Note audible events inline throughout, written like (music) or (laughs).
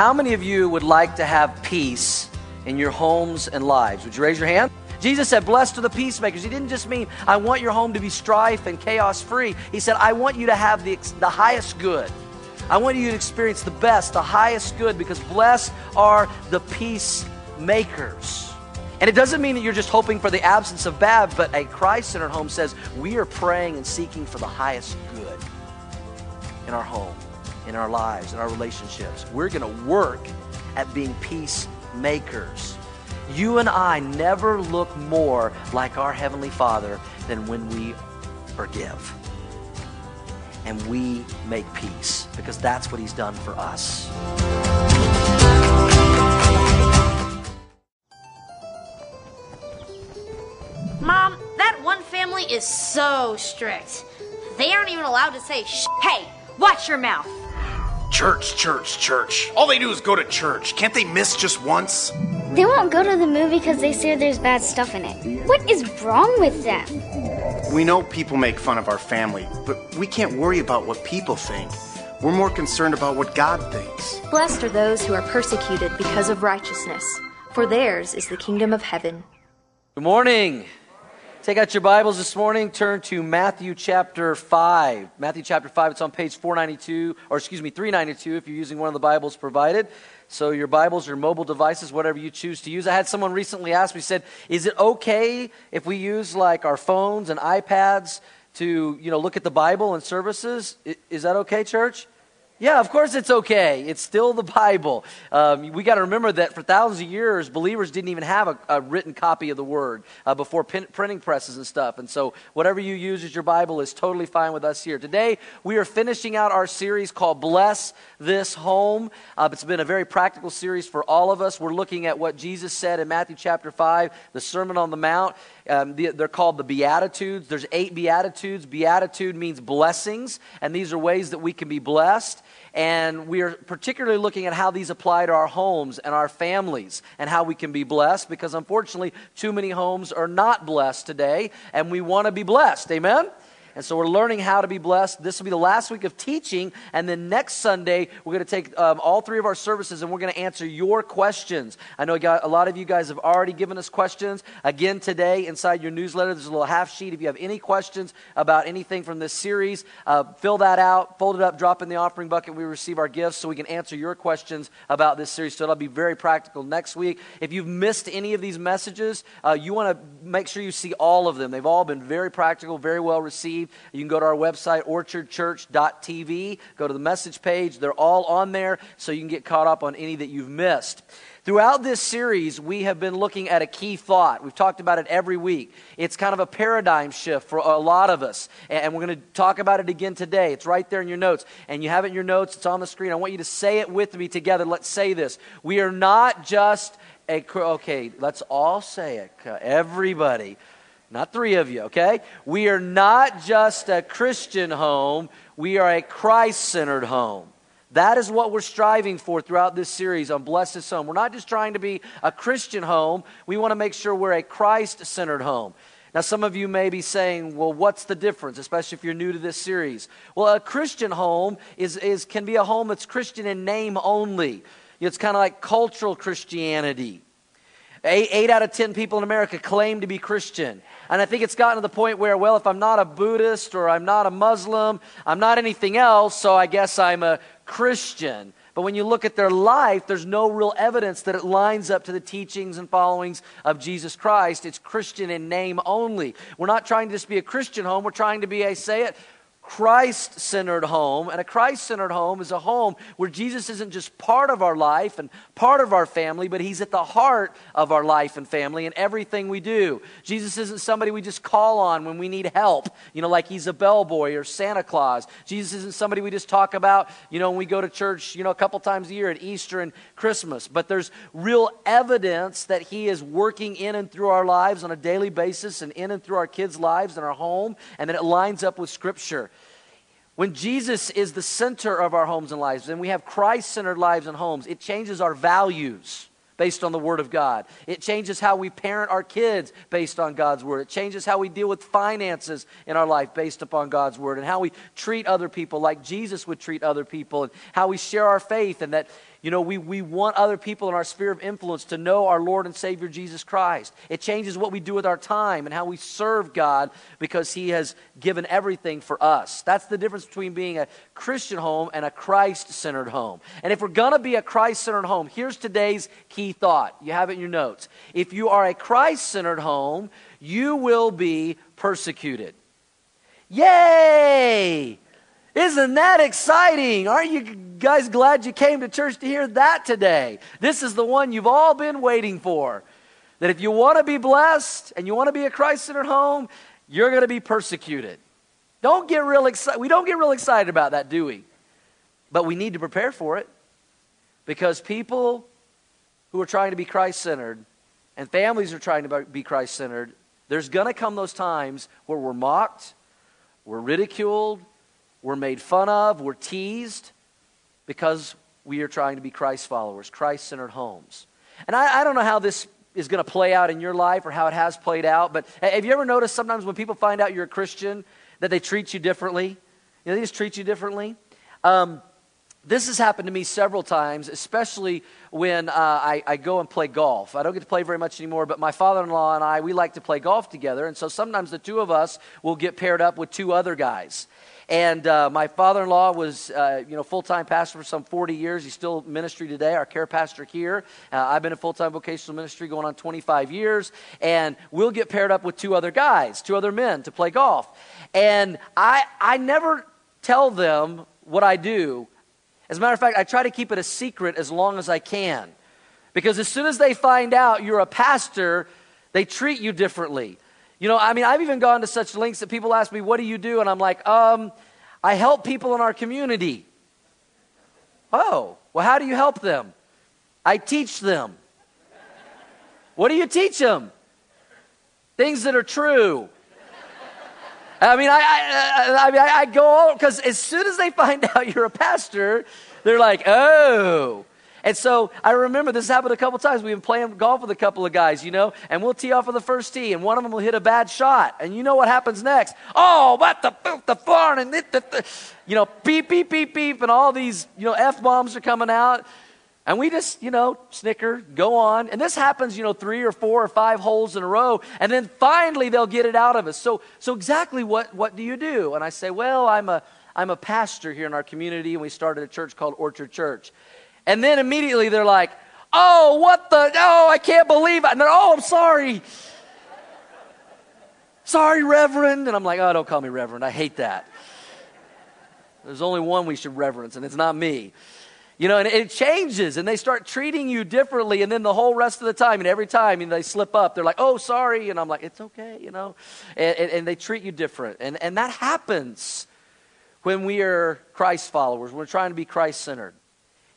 How many of you would like to have peace in your homes and lives? Would you raise your hand? Jesus said, Blessed are the peacemakers. He didn't just mean, I want your home to be strife and chaos free. He said, I want you to have the, the highest good. I want you to experience the best, the highest good, because blessed are the peacemakers. And it doesn't mean that you're just hoping for the absence of bad, but a Christ centered home says we are praying and seeking for the highest good in our home, in our lives, in our relationships. We're going to work at being peacemakers. You and I never look more like our Heavenly Father than when we forgive and we make peace because that's what He's done for us. Mom, that one family is so strict. They aren't even allowed to say, hey, watch your mouth. Church, church, church. All they do is go to church. Can't they miss just once? They won't go to the movie because they say there's bad stuff in it. What is wrong with them? We know people make fun of our family, but we can't worry about what people think. We're more concerned about what God thinks. Blessed are those who are persecuted because of righteousness, for theirs is the kingdom of heaven. Good morning. Take out your Bibles this morning, turn to Matthew chapter 5. Matthew chapter 5, it's on page 492, or excuse me, 392 if you're using one of the Bibles provided. So your Bibles, your mobile devices, whatever you choose to use. I had someone recently ask me, said, is it okay if we use like our phones and iPads to, you know, look at the Bible and services? Is that okay, church? Yeah, of course it's okay. It's still the Bible. Um, we got to remember that for thousands of years, believers didn't even have a, a written copy of the Word uh, before pin- printing presses and stuff. And so, whatever you use as your Bible is totally fine with us here. Today, we are finishing out our series called Bless This Home. Uh, it's been a very practical series for all of us. We're looking at what Jesus said in Matthew chapter 5, the Sermon on the Mount. Um, the, they're called the Beatitudes. There's eight Beatitudes. Beatitude means blessings, and these are ways that we can be blessed. And we are particularly looking at how these apply to our homes and our families and how we can be blessed because unfortunately, too many homes are not blessed today, and we want to be blessed. Amen? And so we're learning how to be blessed. This will be the last week of teaching. And then next Sunday, we're going to take um, all three of our services and we're going to answer your questions. I know got, a lot of you guys have already given us questions. Again, today, inside your newsletter, there's a little half sheet. If you have any questions about anything from this series, uh, fill that out, fold it up, drop in the offering bucket. We receive our gifts so we can answer your questions about this series. So it'll be very practical next week. If you've missed any of these messages, uh, you want to make sure you see all of them. They've all been very practical, very well received. You can go to our website, orchardchurch.tv, go to the message page. They're all on there so you can get caught up on any that you've missed. Throughout this series, we have been looking at a key thought. We've talked about it every week. It's kind of a paradigm shift for a lot of us. And we're going to talk about it again today. It's right there in your notes. And you have it in your notes, it's on the screen. I want you to say it with me together. Let's say this. We are not just a, okay, let's all say it. Everybody. Not three of you, okay? We are not just a Christian home, we are a Christ centered home. That is what we're striving for throughout this series on Bless This Home. We're not just trying to be a Christian home, we want to make sure we're a Christ centered home. Now, some of you may be saying, well, what's the difference, especially if you're new to this series? Well, a Christian home is, is, can be a home that's Christian in name only. It's kind of like cultural Christianity. Eight, eight, out of ten people in America claim to be Christian. And I think it's gotten to the point where, well, if I'm not a Buddhist or I'm not a Muslim, I'm not anything else, so I guess I'm a Christian. But when you look at their life, there's no real evidence that it lines up to the teachings and followings of Jesus Christ. It's Christian in name only. We're not trying to just be a Christian home, we're trying to be a, say it, Christ centered home. And a Christ centered home is a home where Jesus isn't just part of our life and part of our family, but He's at the heart of our life and family and everything we do. Jesus isn't somebody we just call on when we need help, you know, like He's a bellboy or Santa Claus. Jesus isn't somebody we just talk about, you know, when we go to church, you know, a couple times a year at Easter and Christmas. But there's real evidence that He is working in and through our lives on a daily basis and in and through our kids' lives and our home, and that it lines up with Scripture. When Jesus is the center of our homes and lives, and we have Christ centered lives and homes, it changes our values based on the Word of God. It changes how we parent our kids based on God's Word. It changes how we deal with finances in our life based upon God's Word, and how we treat other people like Jesus would treat other people, and how we share our faith, and that you know, we, we want other people in our sphere of influence to know our Lord and Savior Jesus Christ. It changes what we do with our time and how we serve God because He has given everything for us. That's the difference between being a Christian home and a Christ centered home. And if we're going to be a Christ centered home, here's today's key thought. You have it in your notes. If you are a Christ centered home, you will be persecuted. Yay! Isn't that exciting? Aren't you guys glad you came to church to hear that today? This is the one you've all been waiting for. That if you want to be blessed and you want to be a Christ centered home, you're going to be persecuted. Don't get real excited. We don't get real excited about that, do we? But we need to prepare for it because people who are trying to be Christ centered and families are trying to be Christ centered, there's going to come those times where we're mocked, we're ridiculed, we're made fun of, we're teased because we are trying to be Christ followers, Christ centered homes. And I, I, don't know how this is going to play out in your life or how it has played out, but have you ever noticed sometimes when people find out you're a Christian that they treat you differently? You know, they just treat you differently. Um, this has happened to me several times, especially when uh, I, I, go and play golf. I don't get to play very much anymore, but my father in law and I, we like to play golf together. And so sometimes the two of us will get paired up with two other guys. And uh, my father-in-law was, uh, you know, full-time pastor for some 40 years. He's still ministry today, our care pastor here. Uh, I've been in full-time vocational ministry going on 25 years. And we'll get paired up with two other guys, two other men to play golf. And I, I never tell them what I do. As a matter of fact, I try to keep it a secret as long as I can. Because as soon as they find out you're a pastor, they treat you differently. You know, I mean, I've even gone to such lengths that people ask me, What do you do? And I'm like, um, I help people in our community. Oh, well, how do you help them? I teach them. What do you teach them? Things that are true. I mean, I, I, I, mean, I, I go because as soon as they find (laughs) out you're a pastor, they're like, oh, and so I remember this happened a couple times. We've been playing golf with a couple of guys, you know, and we'll tee off on the first tee, and one of them will hit a bad shot. And you know what happens next? Oh, what the, the farn, and the, the, you know, beep, beep, beep, beep, and all these, you know, F bombs are coming out. And we just, you know, snicker, go on. And this happens, you know, three or four or five holes in a row. And then finally they'll get it out of us. So, so exactly what, what do you do? And I say, well, I'm a, I'm a pastor here in our community, and we started a church called Orchard Church. And then immediately they're like, oh, what the, oh, I can't believe it. And oh, I'm sorry. sorry, Reverend. And I'm like, oh, don't call me Reverend. I hate that. There's only one we should reverence, and it's not me. You know, and it changes, and they start treating you differently, and then the whole rest of the time, and every time know, they slip up, they're like, oh, sorry. And I'm like, it's okay, you know. And, and, and they treat you different. And, and that happens when we are Christ followers. when We're trying to be Christ centered.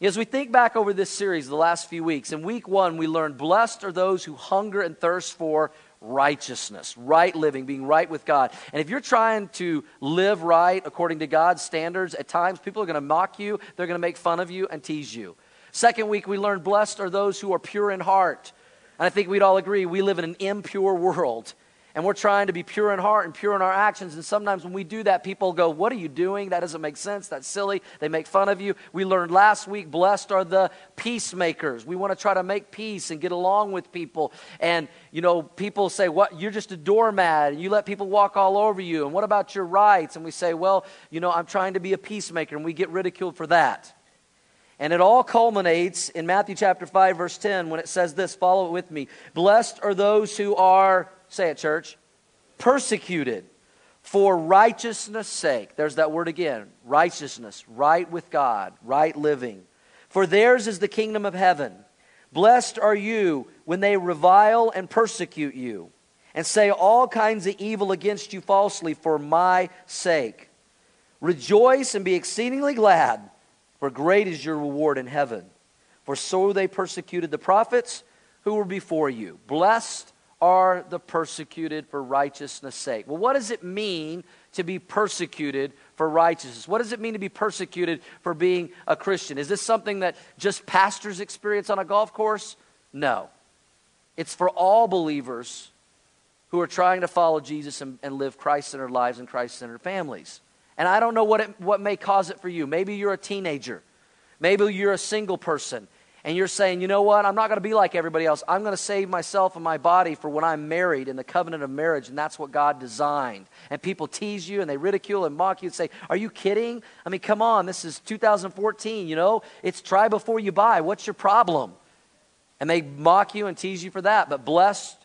As we think back over this series the last few weeks, in week one, we learned blessed are those who hunger and thirst for righteousness, right living, being right with God. And if you're trying to live right according to God's standards, at times people are going to mock you, they're going to make fun of you and tease you. Second week, we learned blessed are those who are pure in heart. And I think we'd all agree we live in an impure world and we're trying to be pure in heart and pure in our actions. And sometimes when we do that, people go, What are you doing? That doesn't make sense. That's silly. They make fun of you. We learned last week, blessed are the peacemakers. We want to try to make peace and get along with people. And, you know, people say, What? You're just a doormat and you let people walk all over you. And what about your rights? And we say, Well, you know, I'm trying to be a peacemaker. And we get ridiculed for that. And it all culminates in Matthew chapter 5, verse 10, when it says this follow it with me. Blessed are those who are Say it, church. Persecuted for righteousness' sake. There's that word again righteousness, right with God, right living. For theirs is the kingdom of heaven. Blessed are you when they revile and persecute you and say all kinds of evil against you falsely for my sake. Rejoice and be exceedingly glad, for great is your reward in heaven. For so they persecuted the prophets who were before you. Blessed are the persecuted for righteousness' sake. Well, what does it mean to be persecuted for righteousness? What does it mean to be persecuted for being a Christian? Is this something that just pastors experience on a golf course? No. It's for all believers who are trying to follow Jesus and, and live Christ centered lives and Christ centered families. And I don't know what, it, what may cause it for you. Maybe you're a teenager. Maybe you're a single person and you're saying, you know what, I'm not going to be like everybody else. I'm going to save myself and my body for when I'm married in the covenant of marriage, and that's what God designed. And people tease you and they ridicule and mock you and say, Are you kidding? I mean, come on, this is 2014, you know? It's try before you buy. What's your problem? And they mock you and tease you for that. But blessed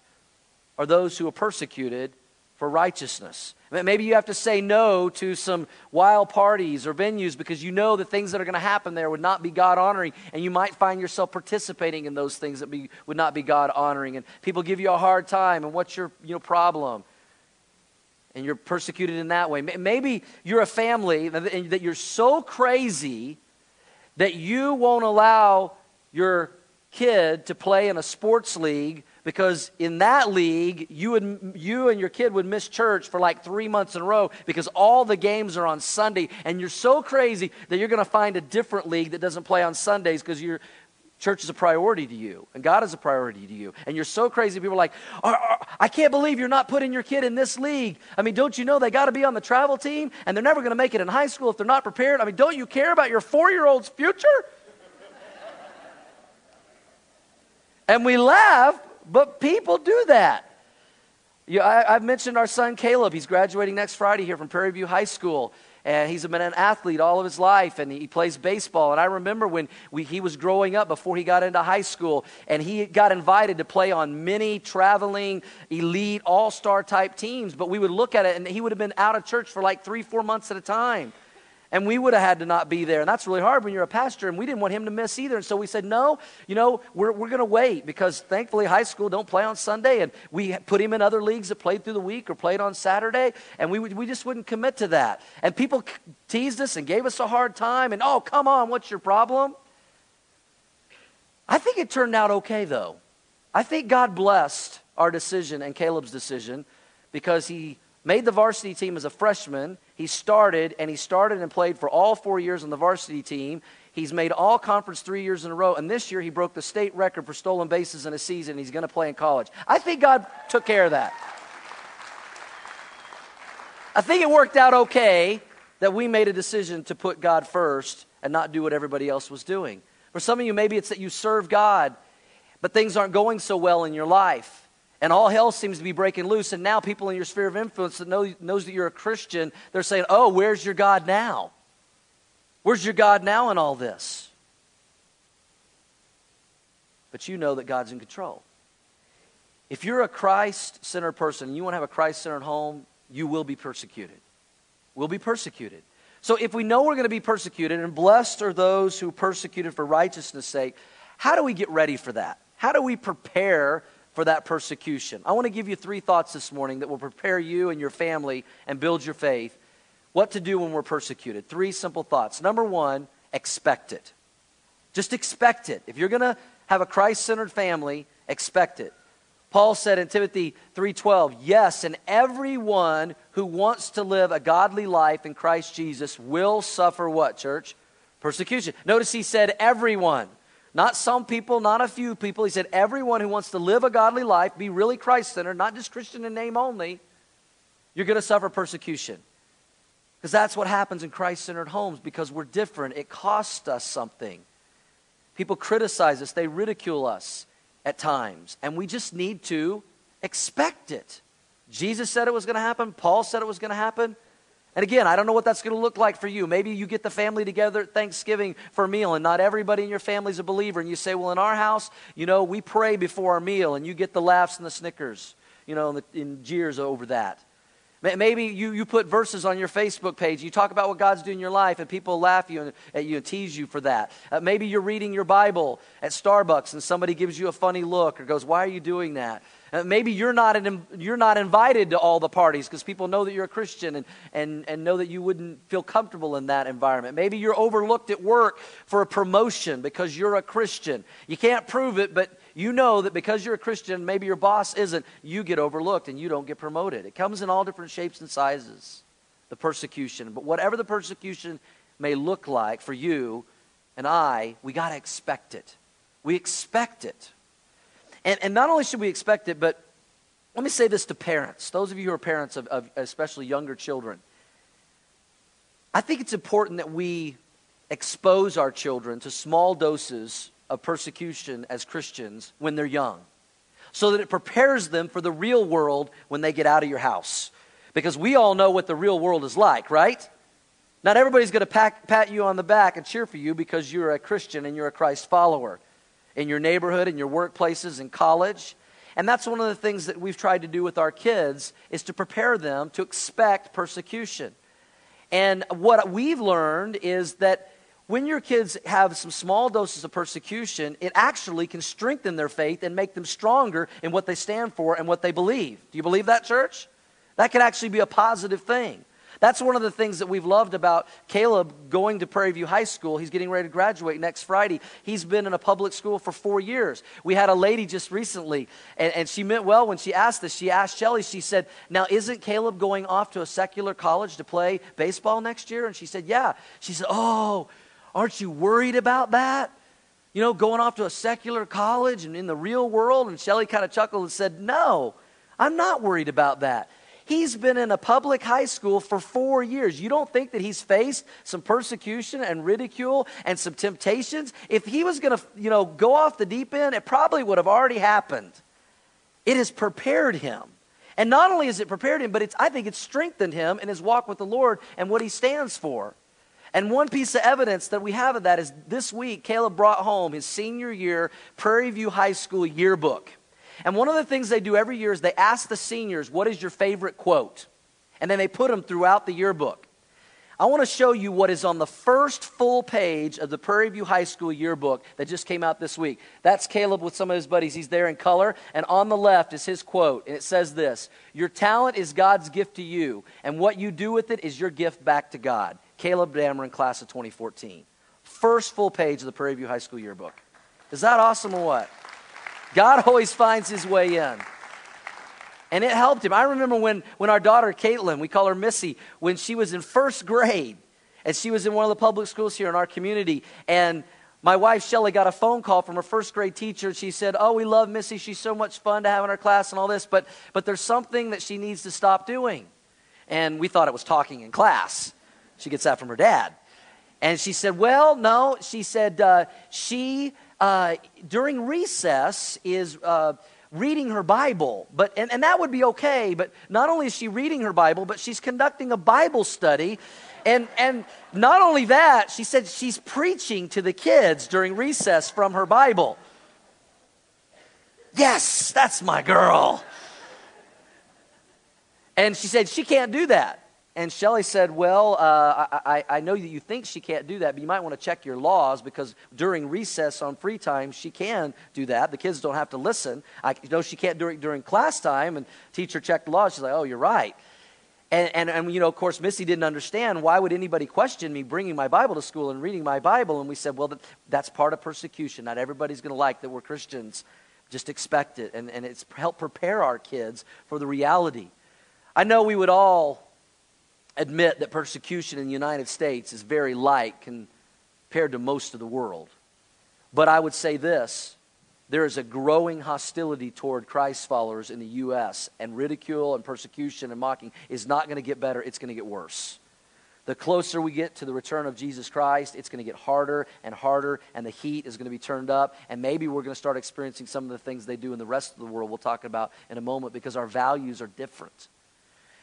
are those who are persecuted for righteousness. Maybe you have to say no to some wild parties or venues because you know the things that are going to happen there would not be God honoring, and you might find yourself participating in those things that be, would not be God honoring. And people give you a hard time, and what's your you know, problem? And you're persecuted in that way. Maybe you're a family that you're so crazy that you won't allow your kid to play in a sports league because in that league you would you and your kid would miss church for like 3 months in a row because all the games are on Sunday. And you're so crazy that you're going to find a different league that doesn't play on Sundays because your church is a priority to you and God is a priority to you. And you're so crazy people are like I can't believe you're not putting your kid in this league. I mean don't you know they got to be on the travel team and they're never going to make it in high school if they're not prepared? I mean don't you care about your 4-year-old's future? And we laugh but people do that. You, I, have mentioned our son Caleb. He's graduating next Friday here from Prairie View High School. And he's been an athlete all of his life, and he plays baseball. And I remember when we, he was growing up before he got into high school, and he got invited to play on many traveling, elite, all star type teams. But we would look at it, and he would have been out of church for like three, four months at a time. And we would have had to not be there. And that's really hard when you're a pastor. And we didn't want him to miss either. And so we said, no, you know, we're, we're going to wait because thankfully high school don't play on Sunday. And we put him in other leagues that played through the week or played on Saturday. And we, we just wouldn't commit to that. And people teased us and gave us a hard time. And, oh, come on, what's your problem? I think it turned out okay, though. I think God blessed our decision and Caleb's decision because he made the varsity team as a freshman he started, and he started and played for all four years on the varsity team. He's made all conference three years in a row, and this year he broke the state record for stolen bases in a season. He's going to play in college. I think God took care of that. I think it worked out okay that we made a decision to put God first and not do what everybody else was doing. For some of you, maybe it's that you serve God, but things aren't going so well in your life. And all hell seems to be breaking loose. And now people in your sphere of influence that know, knows that you're a Christian, they're saying, oh, where's your God now? Where's your God now in all this? But you know that God's in control. If you're a Christ centered person and you want to have a Christ centered home, you will be persecuted. We'll be persecuted. So if we know we're going to be persecuted, and blessed are those who are persecuted for righteousness' sake, how do we get ready for that? How do we prepare for that persecution. I want to give you three thoughts this morning that will prepare you and your family and build your faith. What to do when we're persecuted. Three simple thoughts. Number one, expect it. Just expect it. If you're going to have a Christ-centered family, expect it. Paul said in Timothy 3:12, "Yes, and everyone who wants to live a godly life in Christ Jesus will suffer what, church? Persecution." Notice he said everyone. Not some people, not a few people. He said, everyone who wants to live a godly life, be really Christ centered, not just Christian in name only, you're going to suffer persecution. Because that's what happens in Christ centered homes because we're different. It costs us something. People criticize us, they ridicule us at times, and we just need to expect it. Jesus said it was going to happen, Paul said it was going to happen. And again, I don't know what that's going to look like for you. Maybe you get the family together at Thanksgiving for a meal, and not everybody in your family is a believer. And you say, Well, in our house, you know, we pray before our meal, and you get the laughs and the snickers, you know, and, the, and jeers over that. Maybe you, you put verses on your Facebook page. You talk about what God's doing in your life, and people laugh you and, at you and tease you for that. Uh, maybe you're reading your Bible at Starbucks, and somebody gives you a funny look or goes, Why are you doing that? Uh, maybe you're not, an, you're not invited to all the parties because people know that you're a Christian and, and, and know that you wouldn't feel comfortable in that environment. Maybe you're overlooked at work for a promotion because you're a Christian. You can't prove it, but you know that because you're a Christian, maybe your boss isn't, you get overlooked and you don't get promoted. It comes in all different shapes and sizes, the persecution. But whatever the persecution may look like for you and I, we got to expect it. We expect it. And, and not only should we expect it, but let me say this to parents, those of you who are parents of, of especially younger children. I think it's important that we expose our children to small doses of persecution as Christians when they're young so that it prepares them for the real world when they get out of your house. Because we all know what the real world is like, right? Not everybody's going to pat you on the back and cheer for you because you're a Christian and you're a Christ follower in your neighborhood, in your workplaces, in college. And that's one of the things that we've tried to do with our kids is to prepare them to expect persecution. And what we've learned is that when your kids have some small doses of persecution, it actually can strengthen their faith and make them stronger in what they stand for and what they believe. Do you believe that, church? That can actually be a positive thing. That's one of the things that we've loved about Caleb going to Prairie View High School. He's getting ready to graduate next Friday. He's been in a public school for four years. We had a lady just recently, and, and she meant well when she asked this. She asked Shelly, she said, Now, isn't Caleb going off to a secular college to play baseball next year? And she said, Yeah. She said, Oh, aren't you worried about that? You know, going off to a secular college and in the real world? And Shelly kind of chuckled and said, No, I'm not worried about that. He's been in a public high school for four years. You don't think that he's faced some persecution and ridicule and some temptations? If he was going to, you know, go off the deep end, it probably would have already happened. It has prepared him. And not only has it prepared him, but it's, I think it's strengthened him in his walk with the Lord and what he stands for. And one piece of evidence that we have of that is this week, Caleb brought home his senior year Prairie View High School yearbook. And one of the things they do every year is they ask the seniors, What is your favorite quote? And then they put them throughout the yearbook. I want to show you what is on the first full page of the Prairie View High School yearbook that just came out this week. That's Caleb with some of his buddies. He's there in color. And on the left is his quote. And it says this Your talent is God's gift to you, and what you do with it is your gift back to God. Caleb Dameron, class of 2014. First full page of the Prairie View High School yearbook. Is that awesome or what? God always finds his way in. And it helped him. I remember when, when our daughter, Caitlin, we call her Missy, when she was in first grade, and she was in one of the public schools here in our community, and my wife Shelly got a phone call from her first grade teacher. She said, "Oh, we love Missy. She's so much fun to have in our class and all this, but but there's something that she needs to stop doing." And we thought it was talking in class. She gets that from her dad, and she said, "Well, no." She said uh, she uh, during recess is uh, reading her Bible. But, and, and that would be okay, but not only is she reading her Bible, but she's conducting a Bible study. And, and not only that, she said she's preaching to the kids during recess from her Bible. Yes, that's my girl. And she said she can't do that. And Shelly said, Well, uh, I, I, know that you think she can't do that, but you might want to check your laws because during recess on free time, she can do that. The kids don't have to listen. I know she can't do it during class time, and teacher checked the laws. She's like, Oh, you're right. And, and, and, you know, of course, Missy didn't understand why would anybody question me bringing my Bible to school and reading my Bible? And we said, well, that, that's part of persecution. Not everybody's going to like that we're Christians. Just expect it. And, and it's help prepare our kids for the reality. I know we would all admit that persecution in the United States is very light compared to most of the world. But I would say this there is a growing hostility toward Christ followers in the U.S., and ridicule and persecution and mocking is not going to get better, it's going to get worse. The closer we get to the return of Jesus Christ, it's going to get harder and harder, and the heat is going to be turned up. And maybe we're going to start experiencing some of the things they do in the rest of the world, we'll talk about in a moment, because our values are different.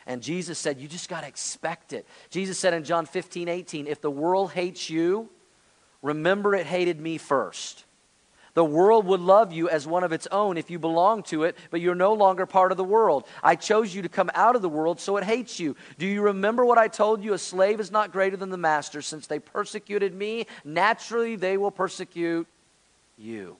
And Jesus said, You just got to expect it. Jesus said in John 15, 18, If the world hates you, remember it hated me first. The world would love you as one of its own if you belong to it, but you're no longer part of the world. I chose you to come out of the world, so it hates you. Do you remember what I told you? A slave is not greater than the master. Since they persecuted me, naturally they will persecute you.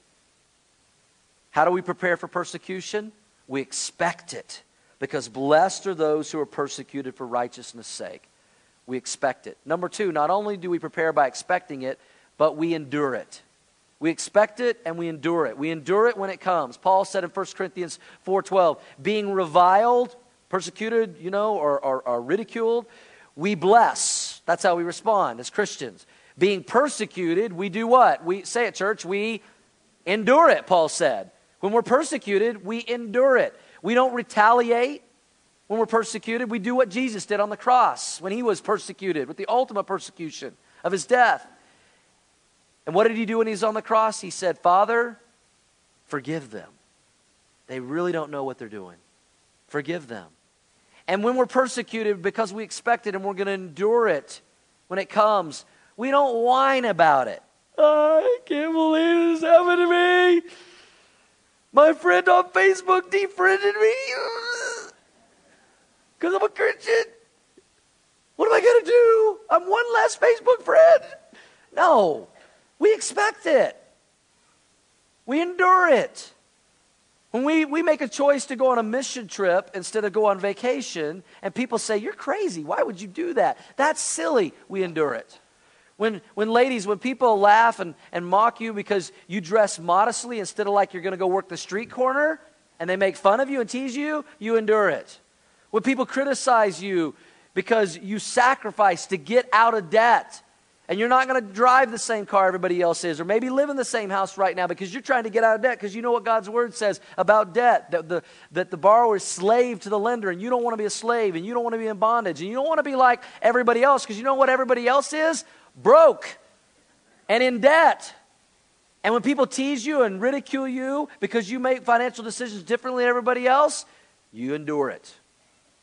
How do we prepare for persecution? We expect it because blessed are those who are persecuted for righteousness' sake. We expect it. Number two, not only do we prepare by expecting it, but we endure it. We expect it and we endure it. We endure it when it comes. Paul said in 1 Corinthians 4:12, being reviled, persecuted, you know, or, or, or ridiculed, we bless. That's how we respond as Christians. Being persecuted, we do what? We say at church, we endure it, Paul said. When we're persecuted, we endure it. We don't retaliate when we're persecuted. We do what Jesus did on the cross when he was persecuted with the ultimate persecution of his death. And what did he do when he was on the cross? He said, Father, forgive them. They really don't know what they're doing. Forgive them. And when we're persecuted because we expect it and we're going to endure it when it comes, we don't whine about it. I can't believe this happened to me. My friend on Facebook defriended me (sighs) because I'm a Christian. What am I going to do? I'm one less Facebook friend. No, we expect it, we endure it. When we, we make a choice to go on a mission trip instead of go on vacation, and people say, You're crazy. Why would you do that? That's silly. We endure it. When, when ladies, when people laugh and, and mock you because you dress modestly instead of like you're going to go work the street corner, and they make fun of you and tease you, you endure it. When people criticize you because you sacrifice to get out of debt, and you're not going to drive the same car everybody else is, or maybe live in the same house right now because you're trying to get out of debt because you know what God's word says about debt that the, that the borrower is slave to the lender, and you don't want to be a slave, and you don't want to be in bondage, and you don't want to be like everybody else because you know what everybody else is? Broke and in debt. And when people tease you and ridicule you because you make financial decisions differently than everybody else, you endure it.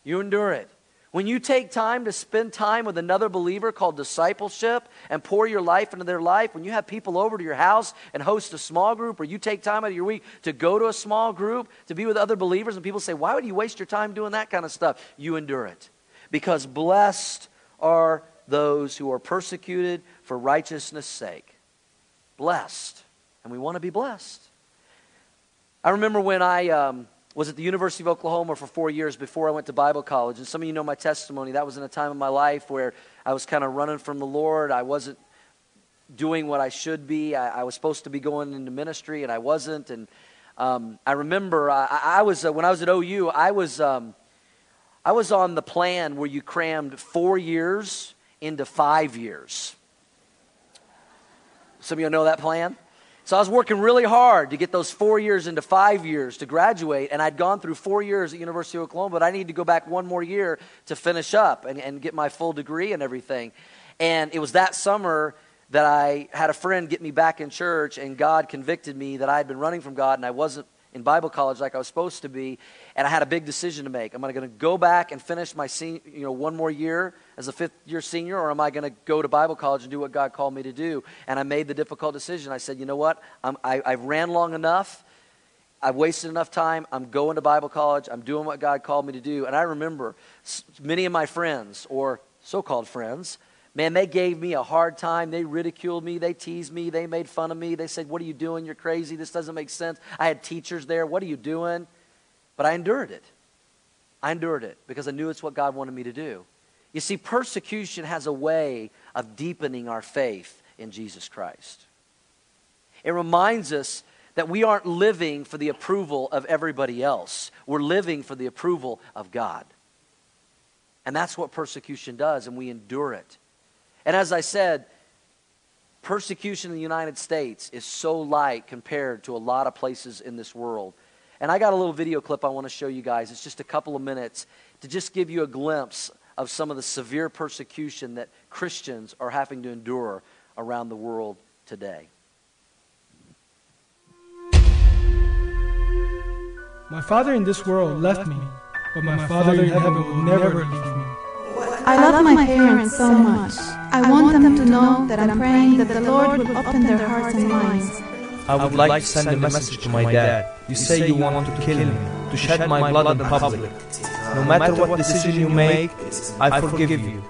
You endure it. When you take time to spend time with another believer called discipleship and pour your life into their life, when you have people over to your house and host a small group, or you take time out of your week to go to a small group to be with other believers, and people say, Why would you waste your time doing that kind of stuff? You endure it. Because blessed are those who are persecuted for righteousness' sake. Blessed. And we want to be blessed. I remember when I. Um, was at the University of Oklahoma for four years before I went to Bible college. And some of you know my testimony. That was in a time of my life where I was kind of running from the Lord. I wasn't doing what I should be. I, I was supposed to be going into ministry, and I wasn't. And um, I remember I, I was uh, when I was at OU. I was um, I was on the plan where you crammed four years into five years. Some of you know that plan. So I was working really hard to get those four years into five years to graduate, and I'd gone through four years at University of Oklahoma, but I needed to go back one more year to finish up and, and get my full degree and everything. And it was that summer that I had a friend get me back in church, and God convicted me that I had been running from God and I wasn't in Bible college like I was supposed to be, and I had a big decision to make. Am I going to go back and finish my you know one more year as a fifth year senior, or am I going to go to Bible college and do what God called me to do? And I made the difficult decision. I said, you know what? I'm, I, I've ran long enough. I've wasted enough time. I'm going to Bible college. I'm doing what God called me to do. And I remember many of my friends, or so called friends, Man, they gave me a hard time. They ridiculed me. They teased me. They made fun of me. They said, What are you doing? You're crazy. This doesn't make sense. I had teachers there. What are you doing? But I endured it. I endured it because I knew it's what God wanted me to do. You see, persecution has a way of deepening our faith in Jesus Christ. It reminds us that we aren't living for the approval of everybody else, we're living for the approval of God. And that's what persecution does, and we endure it. And as I said, persecution in the United States is so light compared to a lot of places in this world. And I got a little video clip I want to show you guys. It's just a couple of minutes to just give you a glimpse of some of the severe persecution that Christians are having to endure around the world today. My Father in this world left me, but my Father in heaven will never leave me. I love my parents so much. I want them to know that I'm praying that the Lord will open their hearts and minds. I would like to send a message to my dad. You say you want to kill me, to shed my blood in public. No matter what decision you make, I forgive you.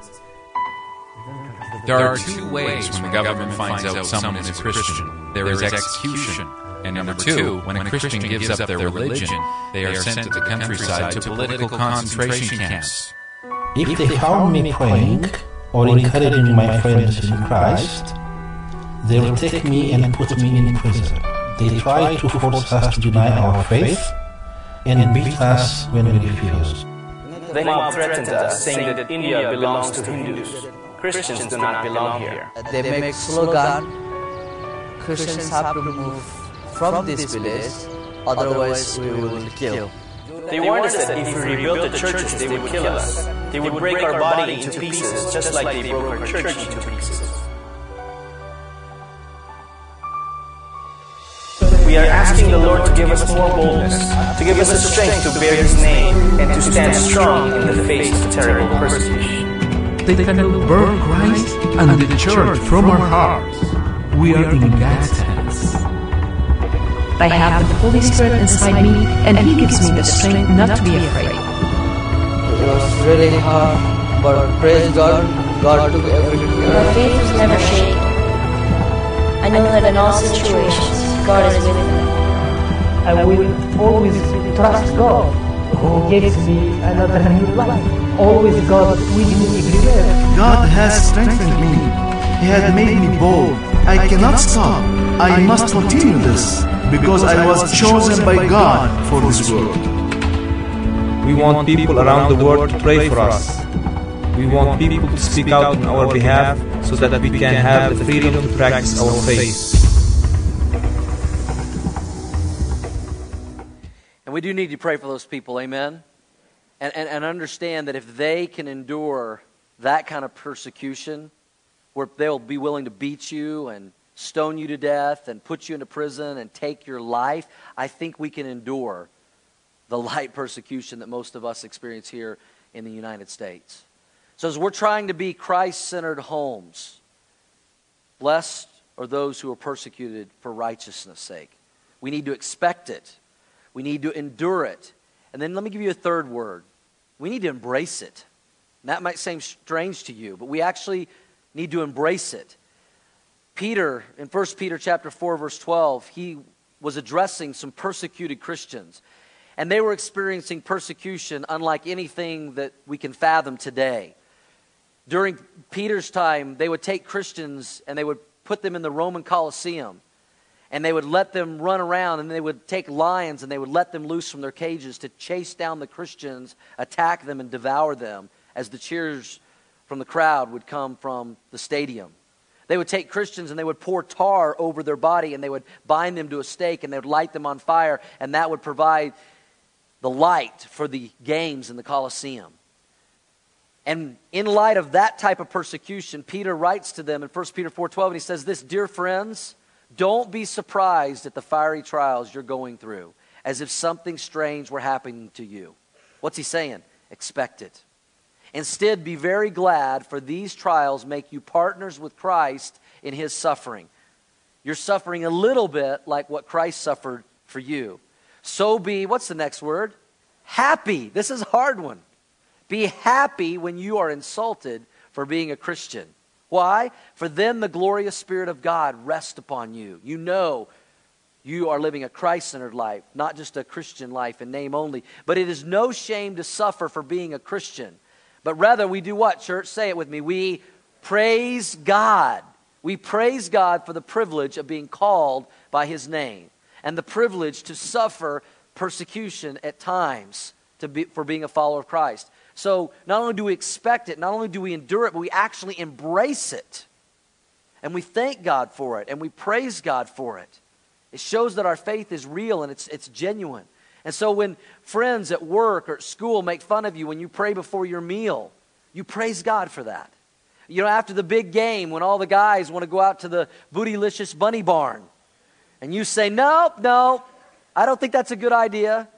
There are two ways when the government finds out someone is a Christian. There is execution. And number two, when a Christian gives up their religion, they are sent to the countryside to political concentration camps. If they found me praying or encouraging my friends in Christ, they will take me and put me in prison. They try to force us to deny our faith and beat us when we refuse. They mob threatened us, saying that India belongs to Hindus. Christians do not belong here. They make slogan, Christians have to move from this village, otherwise we will kill. They warned us that if we rebuilt the churches, they would kill us. They would break our body into pieces, just like they broke our church into pieces. We are asking the Lord to give us more boldness, to give us the strength to bear His name, and to stand strong in the face of terrible persecution. They can burn Christ and the church from our hearts. We are in God's I have the Holy Spirit inside me, and He gives me the strength not to be afraid. It was really hard, but praise God, God took everything. My faith was never shaken. I know that in all situations, God is with me. I will always trust God, who gives me another new life. Always God with me everywhere. God has strengthened me. He has made me bold. I cannot stop. I must continue this because I was chosen by God for this world. We want people around the world to pray for us. We want people to speak out on our behalf so that we can have the freedom to practice our faith. And we do need to pray for those people, amen? And, and, and understand that if they can endure that kind of persecution, where they'll be willing to beat you and stone you to death and put you into prison and take your life, I think we can endure the light persecution that most of us experience here in the United States. So, as we're trying to be Christ centered homes, blessed are those who are persecuted for righteousness' sake. We need to expect it, we need to endure it. And then let me give you a third word we need to embrace it. And that might seem strange to you, but we actually need to embrace it. Peter, in 1 Peter chapter 4, verse 12, he was addressing some persecuted Christians. And they were experiencing persecution unlike anything that we can fathom today. During Peter's time, they would take Christians and they would put them in the Roman Colosseum. And they would let them run around and they would take lions and they would let them loose from their cages to chase down the Christians, attack them, and devour them as the cheers from the crowd would come from the stadium. They would take Christians and they would pour tar over their body and they would bind them to a stake and they would light them on fire, and that would provide the light for the games in the Colosseum. And in light of that type of persecution, Peter writes to them in 1 Peter 4:12 and he says this, "Dear friends, don't be surprised at the fiery trials you're going through, as if something strange were happening to you." What's he saying? Expect it. Instead, be very glad, for these trials make you partners with Christ in his suffering. You're suffering a little bit like what Christ suffered for you. So be, what's the next word? Happy. This is a hard one. Be happy when you are insulted for being a Christian. Why? For then the glorious Spirit of God rests upon you. You know you are living a Christ centered life, not just a Christian life in name only. But it is no shame to suffer for being a Christian. But rather, we do what, church? Say it with me. We praise God. We praise God for the privilege of being called by His name and the privilege to suffer persecution at times to be, for being a follower of Christ. So, not only do we expect it, not only do we endure it, but we actually embrace it. And we thank God for it, and we praise God for it. It shows that our faith is real and it's, it's genuine. And so when friends at work or at school make fun of you when you pray before your meal, you praise God for that. You know, after the big game, when all the guys want to go out to the bootylicious bunny barn, and you say, Nope, no, I don't think that's a good idea.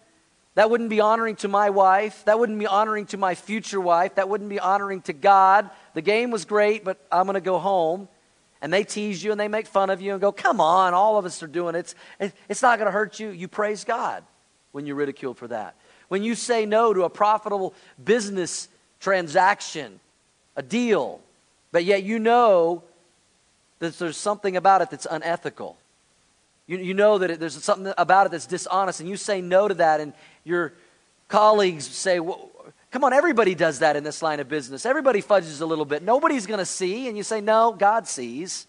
That wouldn't be honoring to my wife. That wouldn't be honoring to my future wife. That wouldn't be honoring to God. The game was great, but I'm going to go home. And they tease you and they make fun of you and go, Come on, all of us are doing it. It's, it's not going to hurt you. You praise God when you're ridiculed for that. When you say no to a profitable business transaction, a deal, but yet you know that there's something about it that's unethical. You, you know that it, there's something about it that's dishonest, and you say no to that, and your colleagues say, Come on, everybody does that in this line of business. Everybody fudges a little bit. Nobody's going to see, and you say, No, God sees.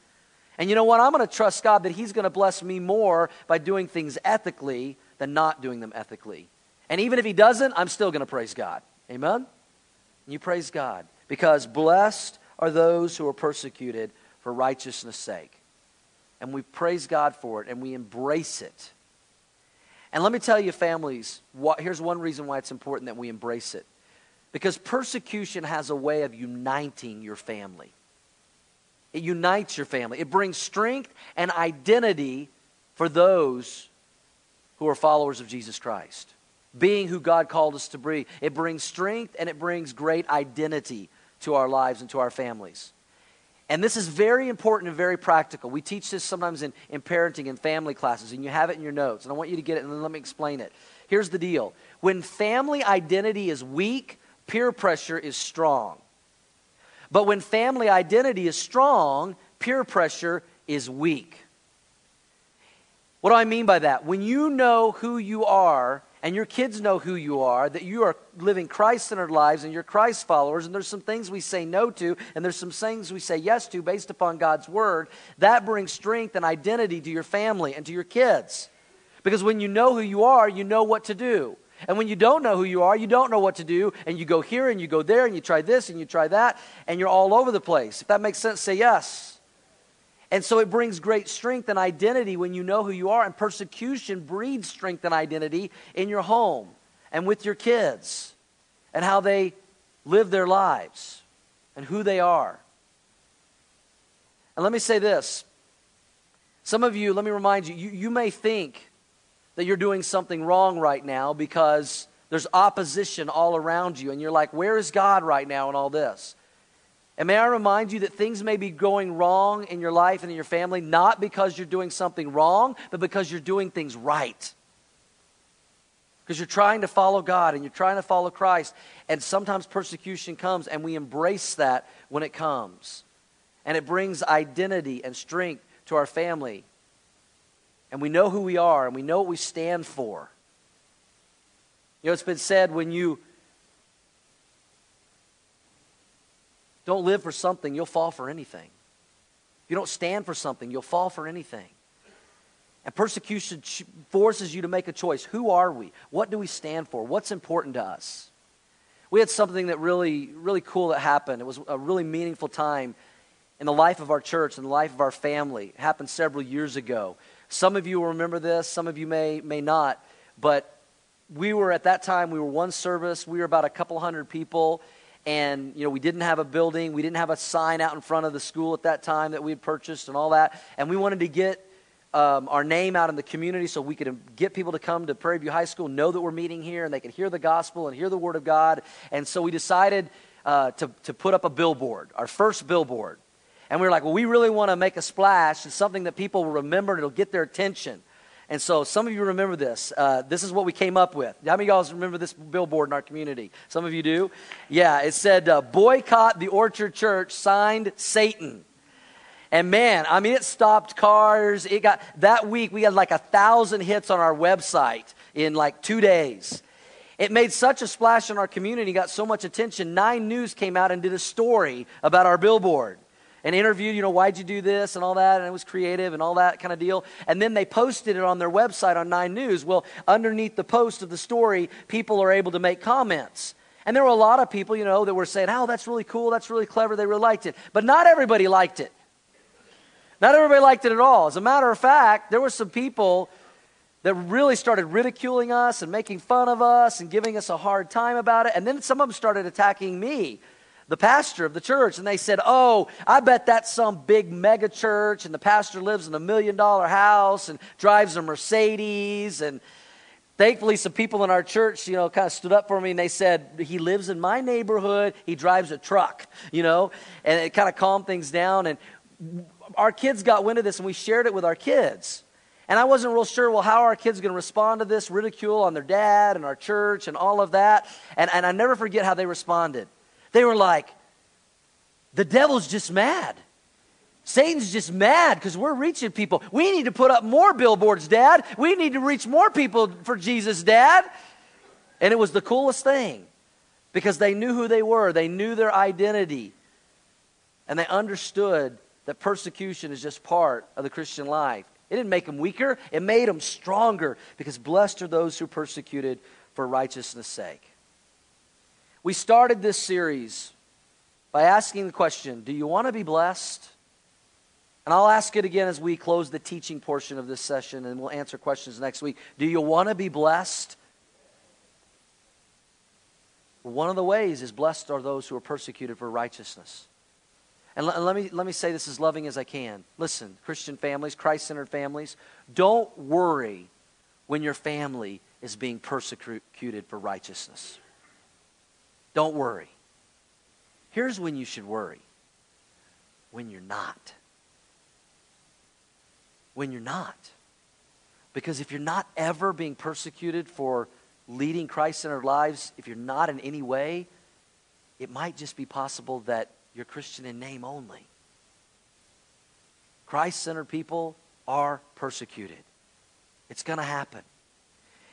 And you know what? I'm going to trust God that He's going to bless me more by doing things ethically than not doing them ethically. And even if he doesn't, I'm still going to praise God. Amen? You praise God because blessed are those who are persecuted for righteousness' sake. And we praise God for it and we embrace it. And let me tell you, families, what, here's one reason why it's important that we embrace it. Because persecution has a way of uniting your family. It unites your family. It brings strength and identity for those who are followers of Jesus Christ. Being who God called us to be. It brings strength and it brings great identity to our lives and to our families. And this is very important and very practical. We teach this sometimes in, in parenting and family classes, and you have it in your notes. And I want you to get it, and then let me explain it. Here's the deal when family identity is weak, peer pressure is strong. But when family identity is strong, peer pressure is weak. What do I mean by that? When you know who you are and your kids know who you are, that you are living Christ centered lives and you're Christ followers, and there's some things we say no to, and there's some things we say yes to based upon God's word, that brings strength and identity to your family and to your kids. Because when you know who you are, you know what to do. And when you don't know who you are, you don't know what to do, and you go here and you go there and you try this and you try that, and you're all over the place. If that makes sense, say yes. And so it brings great strength and identity when you know who you are, and persecution breeds strength and identity in your home and with your kids and how they live their lives and who they are. And let me say this. Some of you, let me remind you, you, you may think that you're doing something wrong right now because there's opposition all around you, and you're like, where is God right now in all this? And may I remind you that things may be going wrong in your life and in your family, not because you're doing something wrong, but because you're doing things right. Because you're trying to follow God and you're trying to follow Christ. And sometimes persecution comes, and we embrace that when it comes. And it brings identity and strength to our family. And we know who we are and we know what we stand for. You know, it's been said when you don't live for something, you'll fall for anything. If you don't stand for something, you'll fall for anything. And persecution forces you to make a choice. Who are we? What do we stand for? What's important to us? We had something that really, really cool that happened. It was a really meaningful time in the life of our church and the life of our family. It happened several years ago. Some of you will remember this, some of you may, may not. But we were at that time, we were one service, we were about a couple hundred people and you know we didn't have a building. We didn't have a sign out in front of the school at that time that we had purchased and all that. And we wanted to get um, our name out in the community so we could get people to come to prairie view high school know that we're meeting here and they could hear the gospel and hear the word of god. And so we decided uh, to, to put up a billboard our first billboard. And we were like well we really want to make a splash. And something that people will remember and it'll get their attention and so some of you remember this. Uh, this is what we came up with. How many of y'all remember this billboard in our community? Some of you do. Yeah, it said, uh, boycott the Orchard Church, signed Satan. And man, I mean, it stopped cars. It got, that week, we had like a thousand hits on our website in like two days. It made such a splash in our community, got so much attention. Nine News came out and did a story about our billboard and interviewed, you know, why'd you do this and all that, and it was creative and all that kind of deal. And then they posted it on their website on Nine News. Well, underneath the post of the story, people are able to make comments. And there were a lot of people, you know, that were saying, oh, that's really cool, that's really clever, they really liked it. But not everybody liked it. Not everybody liked it at all. As a matter of fact, there were some people that really started ridiculing us and making fun of us and giving us a hard time about it. And then some of them started attacking me the pastor of the church and they said, Oh, I bet that's some big mega church and the pastor lives in a million dollar house and drives a Mercedes. And thankfully, some people in our church, you know, kind of stood up for me and they said, He lives in my neighborhood, he drives a truck, you know, and it kind of calmed things down. And our kids got wind of this and we shared it with our kids. And I wasn't real sure, well, how are our kids going to respond to this ridicule on their dad and our church and all of that? And, and I never forget how they responded. They were like, the devil's just mad. Satan's just mad because we're reaching people. We need to put up more billboards, Dad. We need to reach more people for Jesus, Dad. And it was the coolest thing because they knew who they were, they knew their identity, and they understood that persecution is just part of the Christian life. It didn't make them weaker, it made them stronger because blessed are those who persecuted for righteousness' sake. We started this series by asking the question Do you want to be blessed? And I'll ask it again as we close the teaching portion of this session, and we'll answer questions next week. Do you want to be blessed? one of the ways is blessed are those who are persecuted for righteousness. And, let, me, let me say this as loving as I can. Listen, Christian families, Christ centered families, don't worry when your family is being persecuted for righteousness. Don't worry. Here's when you should worry when you're not. When you're not. Because if you're not ever being persecuted for leading Christ centered lives, if you're not in any way, it might just be possible that you're Christian in name only. Christ centered people are persecuted. It's going to happen.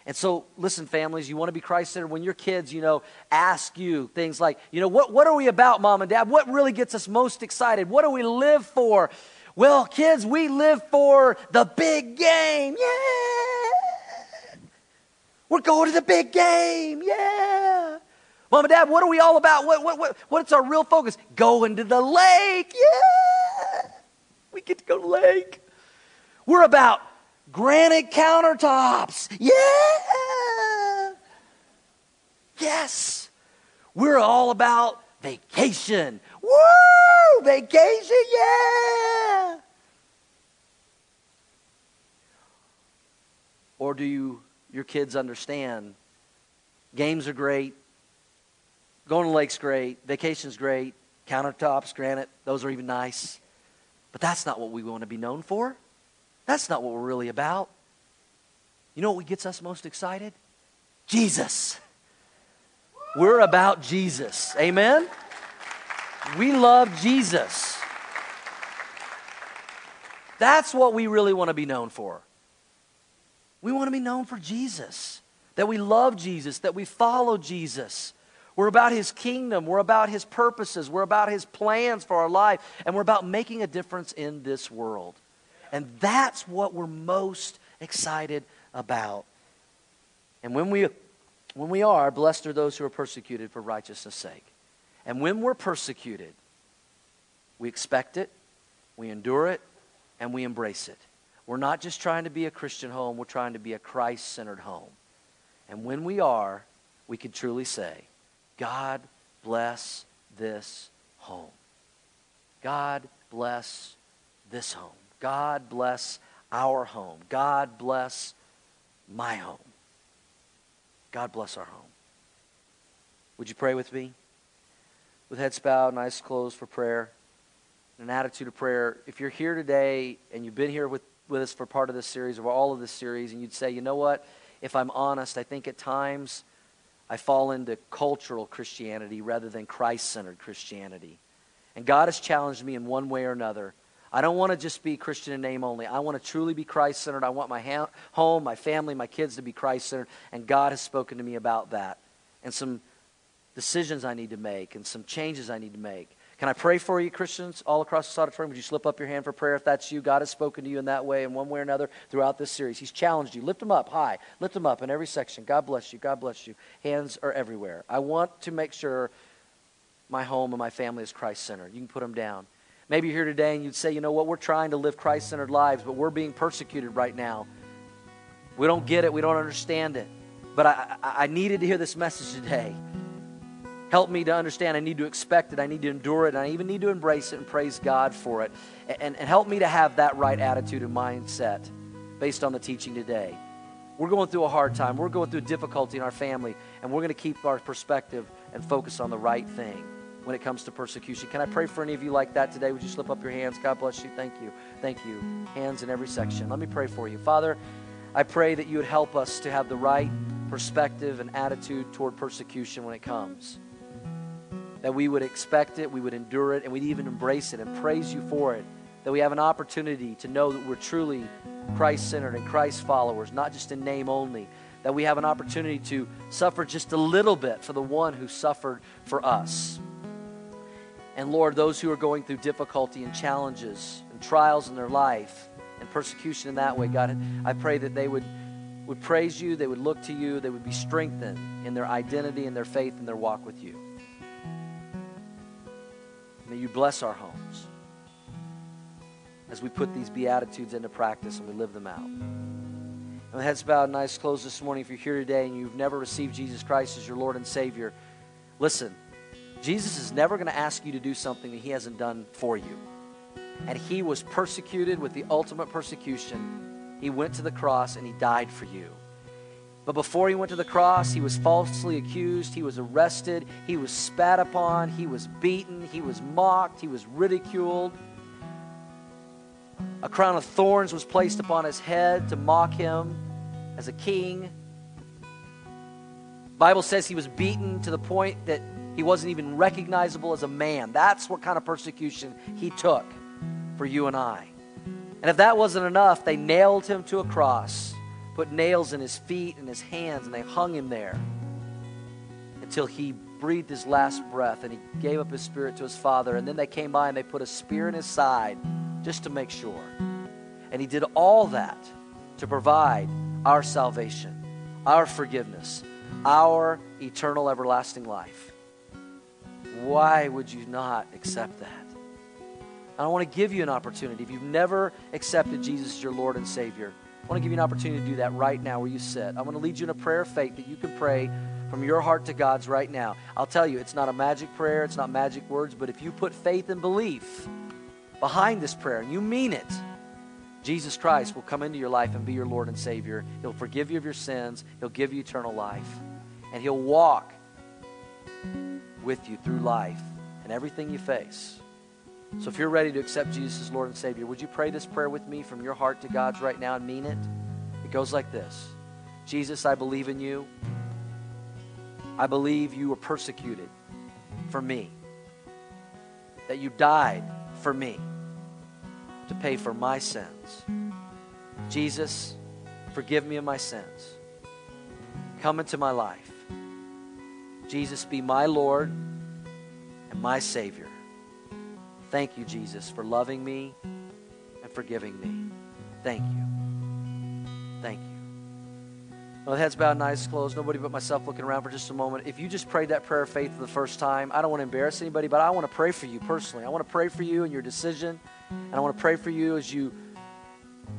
And so, listen, families, you want to be Christ centered. When your kids, you know, ask you things like, you know, what, what are we about, mom and dad? What really gets us most excited? What do we live for? Well, kids, we live for the big game. Yeah. We're going to the big game. Yeah. Mom and dad, what are we all about? What, what, what, what's our real focus? Going to the lake. Yeah. We get to go to the lake. We're about granite countertops. Yeah. Yes. We're all about vacation. Woo! Vacation, yeah. Or do you your kids understand games are great, going to lake's great, vacation's great, countertops, granite, those are even nice. But that's not what we want to be known for. That's not what we're really about. You know what gets us most excited? Jesus. We're about Jesus. Amen? We love Jesus. That's what we really want to be known for. We want to be known for Jesus. That we love Jesus, that we follow Jesus. We're about his kingdom. We're about his purposes. We're about his plans for our life. And we're about making a difference in this world. And that's what we're most excited about. And when we, when we are, blessed are those who are persecuted for righteousness' sake. And when we're persecuted, we expect it, we endure it, and we embrace it. We're not just trying to be a Christian home, we're trying to be a Christ centered home. And when we are, we can truly say, God bless this home. God bless this home. God bless our home. God bless my home. God bless our home. Would you pray with me? With heads bowed and eyes closed for prayer, an attitude of prayer. If you're here today and you've been here with, with us for part of this series or all of this series, and you'd say, you know what? If I'm honest, I think at times I fall into cultural Christianity rather than Christ centered Christianity. And God has challenged me in one way or another. I don't want to just be Christian in name only. I want to truly be Christ centered. I want my ha- home, my family, my kids to be Christ centered. And God has spoken to me about that. And some decisions I need to make and some changes I need to make. Can I pray for you, Christians, all across this auditorium? Would you slip up your hand for prayer if that's you? God has spoken to you in that way, in one way or another, throughout this series. He's challenged you. Lift them up high. Lift them up in every section. God bless you. God bless you. Hands are everywhere. I want to make sure my home and my family is Christ centered. You can put them down. Maybe you're here today and you'd say, you know what, we're trying to live Christ centered lives, but we're being persecuted right now. We don't get it, we don't understand it. But I, I, needed to hear this message today. Help me to understand. I need to expect it. I need to endure it. And I even need to embrace it and praise God for it. And, and help me to have that right attitude and mindset based on the teaching today. We're going through a hard time. We're going through difficulty in our family. And we're going to keep our perspective and focus on the right thing when it comes to persecution. Can I pray for any of you like that today? Would you slip up your hands? God bless you. Thank you. Thank you. Hands in every section. Let me pray for you. Father, I pray that you would help us to have the right perspective and attitude toward persecution when it comes that we would expect it, we would endure it, and we'd even embrace it and praise you for it. That we have an opportunity to know that we're truly Christ centered and Christ followers, not just in name only. That we have an opportunity to suffer just a little bit for the one who suffered for us. And Lord, those who are going through difficulty and challenges and trials in their life and persecution in that way, God, I pray that they would, would praise you, they would look to you, they would be strengthened in their identity and their faith and their walk with you. May you bless our homes as we put these Beatitudes into practice and we live them out. And with heads bowed and eyes closed this morning, if you're here today and you've never received Jesus Christ as your Lord and Savior, listen, Jesus is never going to ask you to do something that He hasn't done for you. And He was persecuted with the ultimate persecution. He went to the cross and He died for you. But before he went to the cross, he was falsely accused, he was arrested, he was spat upon, he was beaten, he was mocked, he was ridiculed. A crown of thorns was placed upon his head to mock him as a king. Bible says he was beaten to the point that he wasn't even recognizable as a man. That's what kind of persecution he took for you and I. And if that wasn't enough, they nailed him to a cross, put nails in his feet and his hands, and they hung him there until he breathed his last breath and he gave up his spirit to his father. And then they came by and they put a spear in his side just to make sure. And he did all that to provide our salvation, our forgiveness, our eternal everlasting life. Why would you not accept that? I want to give you an opportunity. If you've never accepted Jesus as your Lord and Savior, I want to give you an opportunity to do that right now where you sit. I want to lead you in a prayer of faith that you can pray from your heart to God's right now. I'll tell you, it's not a magic prayer, it's not magic words, but if you put faith and belief behind this prayer and you mean it, Jesus Christ will come into your life and be your Lord and Savior. He'll forgive you of your sins, He'll give you eternal life, and He'll walk with you through life and everything you face. So if you're ready to accept Jesus as Lord and Savior, would you pray this prayer with me from your heart to God's right now and mean it? It goes like this Jesus, I believe in you. I believe you were persecuted for me, that you died for me to pay for my sins. Jesus, forgive me of my sins. Come into my life. Jesus, be my Lord and my Savior. Thank you, Jesus, for loving me and forgiving me. Thank you. Thank you. Well, heads bowed and eyes closed. Nobody but myself looking around for just a moment. If you just prayed that prayer of faith for the first time, I don't want to embarrass anybody, but I want to pray for you personally. I want to pray for you and your decision. And I want to pray for you as you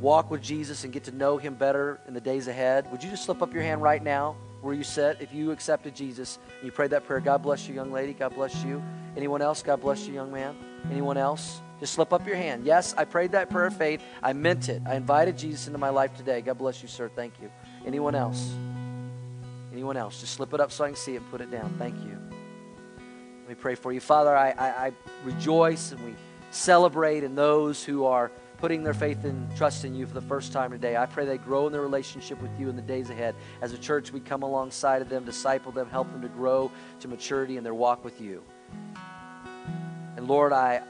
walk with Jesus and get to know him better in the days ahead. Would you just slip up your hand right now where you sit if you accepted Jesus and you prayed that prayer? God bless you, young lady. God bless you. Anyone else? God bless you, young man. Anyone else? Just slip up your hand. Yes, I prayed that prayer of faith. I meant it. I invited Jesus into my life today. God bless you, sir. Thank you. Anyone else? Anyone else? Just slip it up so I can see it and put it down. Thank you. Let me pray for you. Father, I, I, I rejoice and we celebrate in those who are putting their faith and trust in you for the first time today. I pray they grow in their relationship with you in the days ahead. As a church, we come alongside of them, disciple them, help them to grow to maturity in their walk with you. And Lord, I,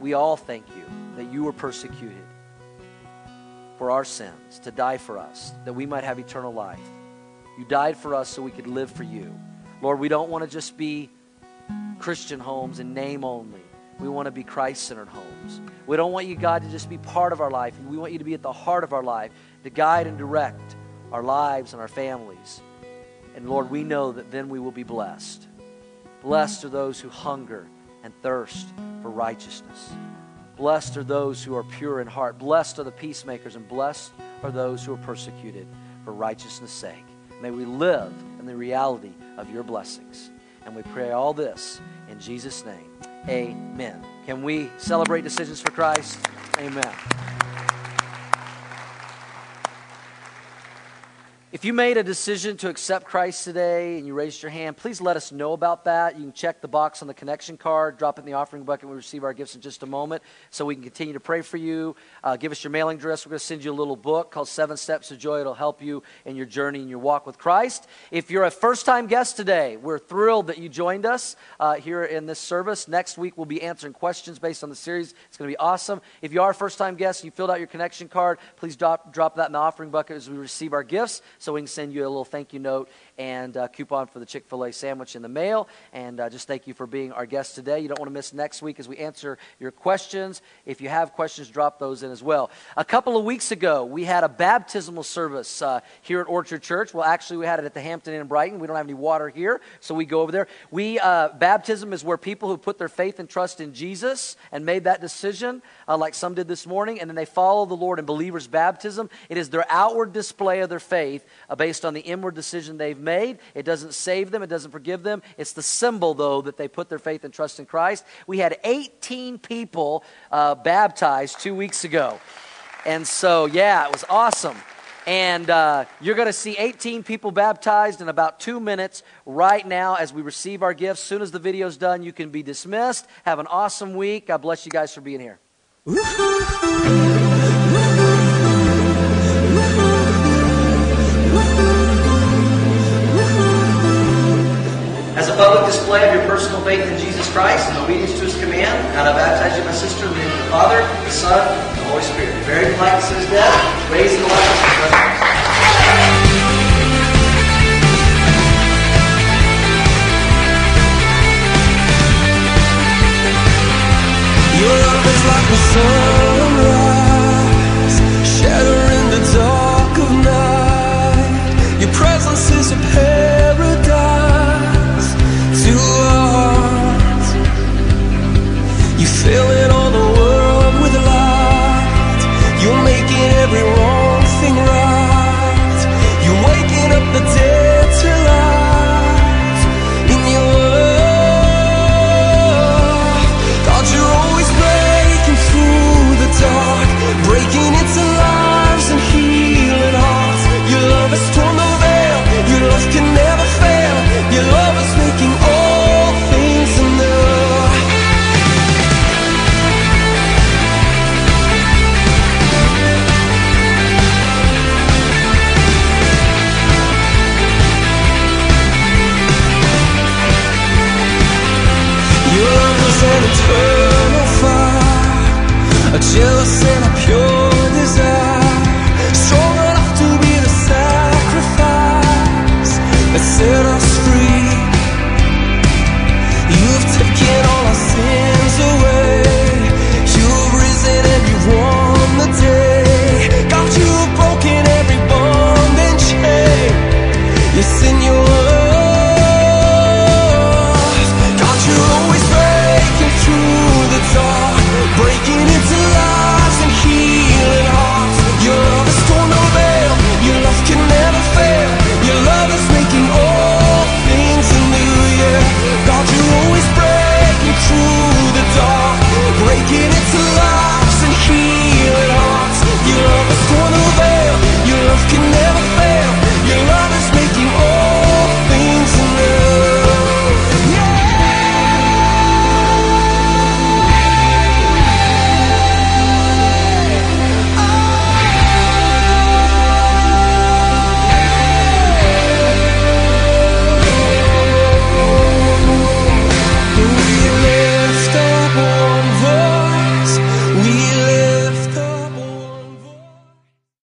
we all thank you that you were persecuted for our sins, to die for us, that we might have eternal life. You died for us so we could live for you. Lord, we don't want to just be Christian homes in name only. We want to be Christ centered homes. We don't want you, God, to just be part of our life. We want you to be at the heart of our life, to guide and direct our lives and our families. And Lord, we know that then we will be blessed. Blessed are those who hunger and thirst for righteousness. Blessed are those who are pure in heart. Blessed are the peacemakers, and blessed are those who are persecuted for righteousness' sake. May we live in the reality of your blessings. And we pray all this in Jesus' name. Amen. Can we celebrate decisions for Christ? Amen. If you made a decision to accept Christ today and you raised your hand, please let us know about that. You can check the box on the connection card, drop it in the offering bucket. We receive our gifts in just a moment so we can continue to pray for you. Uh, give us your mailing address. We're going to send you a little book called Seven Steps to Joy. It'll help you in your journey and your walk with Christ. If you're a first time guest today, we're thrilled that you joined us uh, here in this service. Next week, we'll be answering questions based on the series. It's going to be awesome. If you are a first time guest and you filled out your connection card, please drop, drop that in the offering bucket as we receive our gifts so can send you a little thank you note and a coupon for the Chick fil A sandwich in the mail. And uh, just thank you for being our guest today. You don't want to miss next week as we answer your questions. If you have questions, drop those in as well. A couple of weeks ago, we had a baptismal service uh, here at Orchard Church. Well, actually, we had it at the Hampton Inn in Brighton. We don't have any water here, so we go over there. We uh, Baptism is where people who put their faith and trust in Jesus and made that decision, uh, like some did this morning, and then they follow the Lord in believers' baptism. It is their outward display of their faith uh, based on the inward decision they've made. It doesn't save them, it doesn't forgive them. It's the symbol, though, that they put their faith and trust in Christ. We had 18 people uh, baptized two weeks ago. And so, yeah, it was awesome. And uh, you're going to see 18 people baptized in about two minutes right now as we receive our gifts. Soon as the video's done, you can be dismissed. Have an awesome week. God bless you guys for being here. As a public display of your personal faith in Jesus Christ and obedience to his command, and I baptize you, my sister, in the name of the Father, the Son, and the Holy Spirit. Very polite to his death, raised in of Your love is like sunrise, Filling all the world with light. You're making every wrong